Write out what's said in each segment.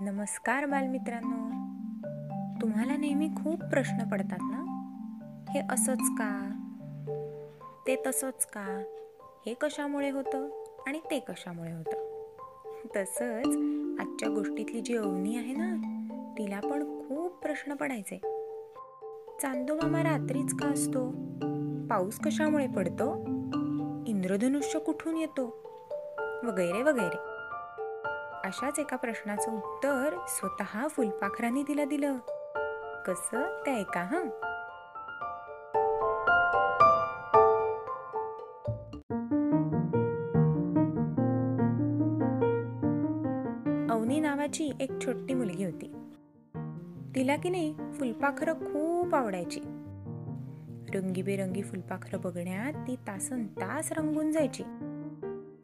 नमस्कार बालमित्रांनो. तुम्हाला नेहमी खूप प्रश्न पडतात ना? हे असंच का? ते तसंच का? हे कशामुळे होतं आणि ते कशामुळे होतं? तसंच आजच्या गोष्टीतली जी अवनी आहे ना तिला पण खूप प्रश्न पडायचे. चांदोमामा रात्रीच का असतो? पाऊस कशामुळे पडतो? इंद्रधनुष्य कुठून येतो? वगैरे वगैरे. अशाच एका प्रश्नाचं उत्तर स्वतः फुलपाखरांनी तिला दिलं. कसं? ते ऐका हा? अवनी नावाची एक छोटी मुलगी होती. तिला की नाही फुलपाखरं खूप आवडायची. रंगीबेरंगी फुलपाखरं बघण्यात ती तासन तास रंगून जायची.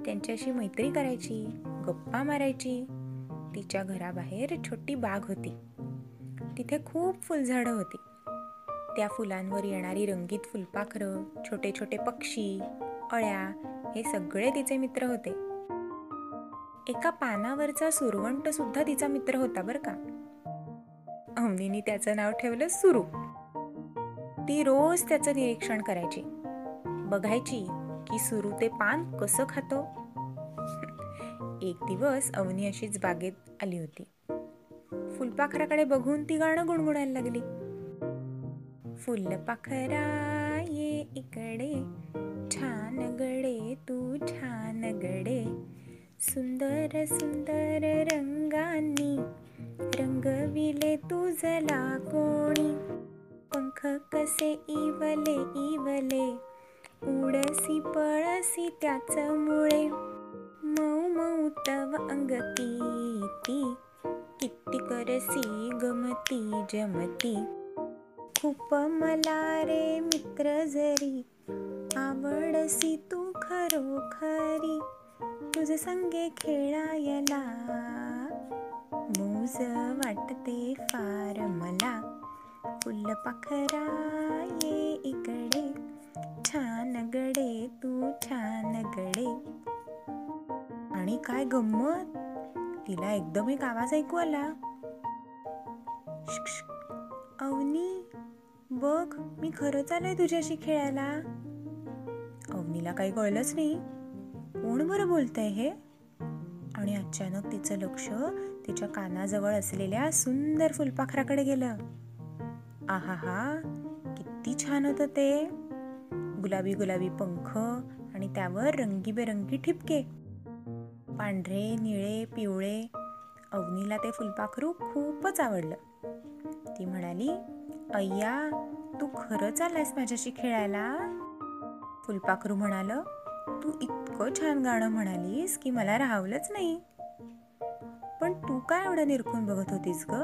त्यांच्याशी मैत्री करायची. गप्पा मारायची. तिच्या घराबाहेर छोटी बाग होती. तिथे खूप फुलझाडं होती. त्या फुलांवर येणारी रंगीत फुलपाखरं छोटे छोटे पक्षी अळ्या हे सगळे तिचे मित्र होते. एका पानावरचा सुरवंट सुद्धा तिचा मित्र होता बर का. अवनीने त्याचं नाव ठेवलं सुरू. ती रोज त्याचं निरीक्षण करायची. बघायची की सुरू ते पान कसं खातो. एक दिवस अवनी अशीच बागेत आली होती. फुलपाखराकडे बघून ती गाणं गुणगुणायला लागली. फुलपाखरा ये इकडे छान गडे तू छान गडे. सुंदर सुंदर रंगांनी रंगविले तुझला कोणी. पंख कसे इवले इवले उडसी पळसी त्याच मुळे. मऊ मऊ तव अंगती किती करसी गमती जमती. खूप मला रे मित्र जरी आवडसी तू खरोखरी. तुझे संगे खेळायला मूज वाटते फार मला. फुलपाखरा ये काय गंमत? तिला एकदम एक आवाज ऐकू आला. अवनी बघ मी खरंच आलोय तुझ्याशी खेळायला. अवनीला काही कळलंच नाही. कोण बरं बोलतंय हे? आणि अचानक तिचं लक्ष तिच्या कानाजवळ असलेल्या सुंदर फुलपाखराकडे गेलं. आहा हा किती छान होतं ते. गुलाबी गुलाबी पंख आणि त्यावर रंगीबेरंगी ठिपके. पांढरे निळे पिवळे. अवनीला ते फुलपाखरू खूपच आवडलं. ती म्हणाली अय्या तू खरंच आलायस माझ्याशी खेळायला? फुलपाखरू म्हणालं तू इतकं छान गाणं म्हणालीस की मला राहावलंच नाही. पण तू काय एवढं निरखून बघत होतीस ग?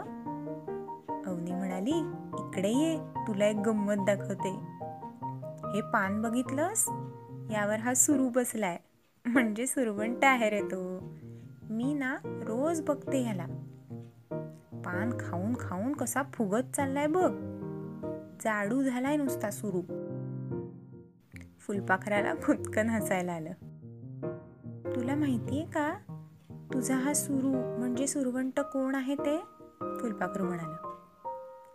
अवनी म्हणाली इकडे ये तुला एक गंमत दाखवते. हे पान बघितलंस? यावर हा सुरू बसलाय. म्हणजे सुरवंट आहे रे तो. मी ना रोज बघते ह्याला. पान खाऊन खाऊन कसा फुगत चाललाय बघ. जाडू झालाय नुसता सुरू. फुलपाखराला खुदकन हसायला आलं. तुला माहितीये का? तुझा हा सुरू म्हणजे सुरवंट कोण आहे ते? फुलपाखरू म्हणाला.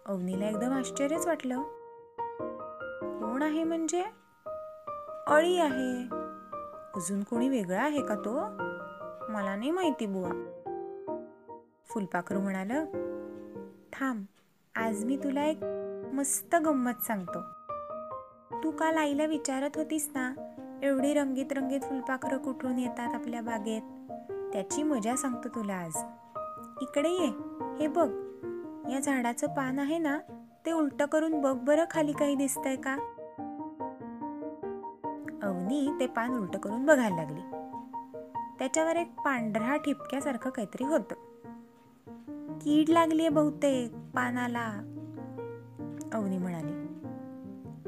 अवनीला एकदम आश्चर्यच वाटलं. कोण आहे म्हणजे? अळी आहे. अजून कोणी वेगळा आहे का तो? मला नाही माहिती बुवा. फुलपाखरू म्हणालं थांब आज मी तुला एक मस्त गंमत सांगतो. तू काल आईला विचारत होतीस ना एवढी रंगीत रंगीत फुलपाखरं कुठून येतात आपल्या बागेत? त्याची मजा सांगतो तुला आज. इकडे ये हे बघ. या झाडाचं पान आहे ना ते उलटं करून बघ बरं खाली काही दिसतंय का? मी ते पान उलट करून बघायला लागली. त्याच्यावर एक पांढरा ठिपक्यासारखं काहीतरी होत. कीड लागलीये बहुतेक पानाला अवनी म्हणाली.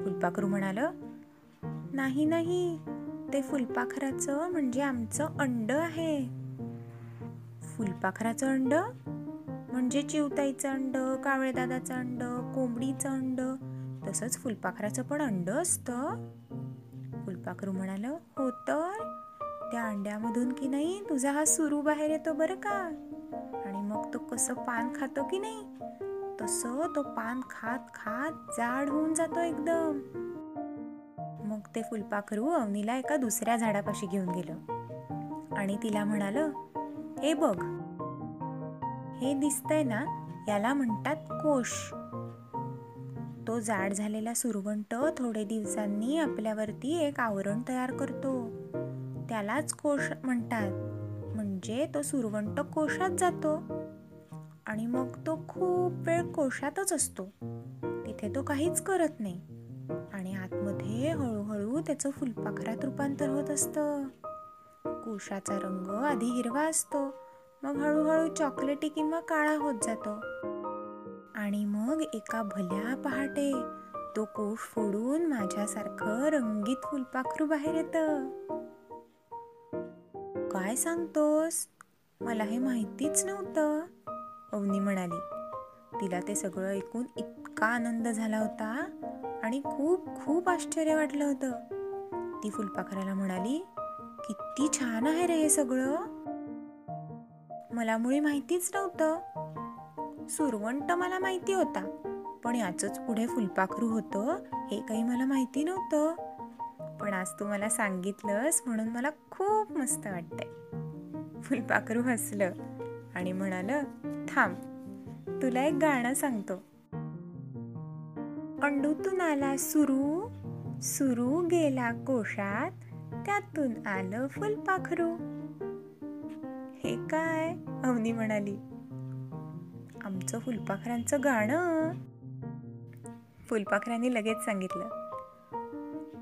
फुलपाखरू म्हणाल नाही नाही ते फुलपाखराचं म्हणजे आमचं अंड आहे. फुलपाखराचं अंड? म्हणजे चिवताईचं अंड कावळेदादाचं अंड कोंबडीचं अंड? तसंच फुलपाखराचं पण अंड असतं? फुलपाखरू म्हणालं हो तर? त्या अंड्यामधून की नाही? तुझा हा सुरू बाहेर येतो बरं का? आणि मग तो कसं पान खातो की नाही? तसं तो पान खात खात जाड होऊन जातो एकदम. मग ते फुलपाखरू अवनीला एका दुसऱ्या झाडापाशी घेऊन गेलं. आणि तिला म्हणालं हे बघ हे दिसतंय ना याला म्हणतात कोश. तो जाड झालेला सुरवंट थोडे दिवसांनी आपल्यावरती एक आवरण तयार करतो. त्यालाच कोश म्हणतात. म्हणजे तो सुरवंट कोशात जातो. आणि मग तो खूप वेळ कोशातच असतो. तिथे तो काहीच करत नाही. आणि आतमध्ये हळूहळू त्याचं फुलपाखरात रूपांतर होत असतं. कोशाचा रंग आधी हिरवा असतो. मग हळूहळू चॉकलेटी किंवा काळा होत जातो. आणि मग एका भल्या पहाटे तो कोश फोडून माझ्यासारखं रंगीत फुलपाखरू बाहेर येत. काय सांगतोस? मला हे माहितीच नव्हतं अवनी म्हणाली. तिला ते सगळं ऐकून इतका आनंद झाला होता आणि खूप खूप आश्चर्य वाटलं होतं. ती फुलपाखराला म्हणाली किती छान आहे रे हे सगळं. मला मुळी माहितीच नव्हतं. सुरवंट मला माहिती होता. पण याचंच पुढे फुलपाखरू होतं हे काही मला माहिती नव्हतं. पण आज तू मला सांगितलंस म्हणून मला खूप मस्त वाटतंय. फुलपाखरू हसलं आणि म्हणालं थांब तुला एक गाणं सांगतो. अंडूतून आला सुरू सुरू गेला कोशात त्यातून आलं फुलपाखरू. हे काय? अवनी म्हणाली. आमचं फुलपाखरांचं गाणं. फुलपाखरांनी लगेच सांगितलं.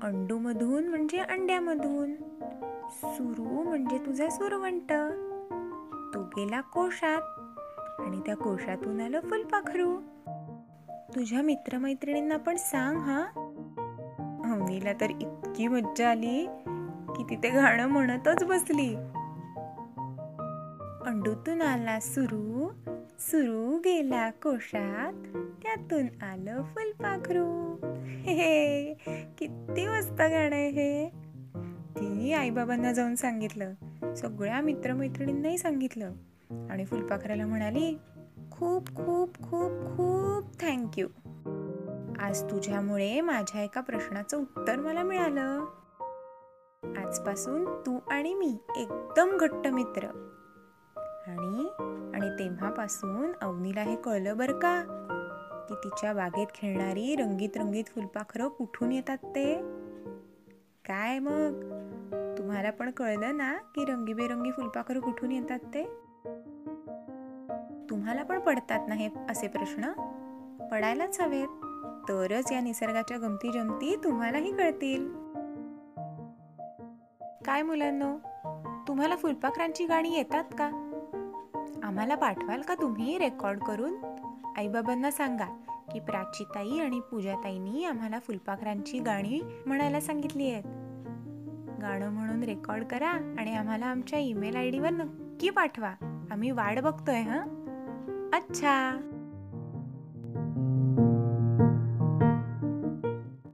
अंडूमधून म्हणजे अंड्यामधून. सुरू म्हणजे तुझा सुरवंट. तो गेला कोशात. आणि त्या कोशातून आलं फुलपाखरू. तुझ्या मित्रमैत्रिणींना पण सांग हा. अवनीला तर इतकी मज्जा आली की तिथे गाणं म्हणतच बसली. अंडूतून आला सुरू. सुरू गेला कोशात. त्यातून आलं फुलपाखरू. हे किती मस्त गाणं आहे हे. तिने आईबाबांना जाऊन सांगितलं. सगळ्या मित्रमैत्रिणींनाही सांगितलं. आणि फुलपाखराला म्हणाली खूप खूप खूप खूप थँक्यू आज तुझ्यामुळे माझ्या एका प्रश्नाचं उत्तर मला मिळालं. आजपासून तू आणि मी एकदम घट्ट मित्र. आणि आणि तेव्हापासून अवनीला हे कळलं बरं का की तिच्या बागेत खेळणारी रंगीत रंगीत फुलपाखरं कुठून येतात ते? काय मग? तुम्हाला पण कळलं ना की रंगीबेरंगी फुलपाखरं कुठून येतात ते? तुम्हाला पण पडतात ना हे असे प्रश्न? पडायलाच हवेत. तरच या निसर्गाच्या गमती जमती तुम्हालाही कळतील. काय मुलांनो? तुम्हाला फुलपाखरांची गाणी येतात का? आम्हाला पाठवाल का तुम्ही रेकॉर्ड करून? आईबाबांना सांगा की प्राचीताई आणि पूजाताईंनी आम्हाला फुलपाखरांची गाणी म्हणायला सांगितली आहेत. गाणं म्हणून रेकॉर्ड करा आणि आम्हाला आमच्या ईमेल आय डीवर नक्की पाठवा. आम्ही वाट बघतोय हं? अच्छा!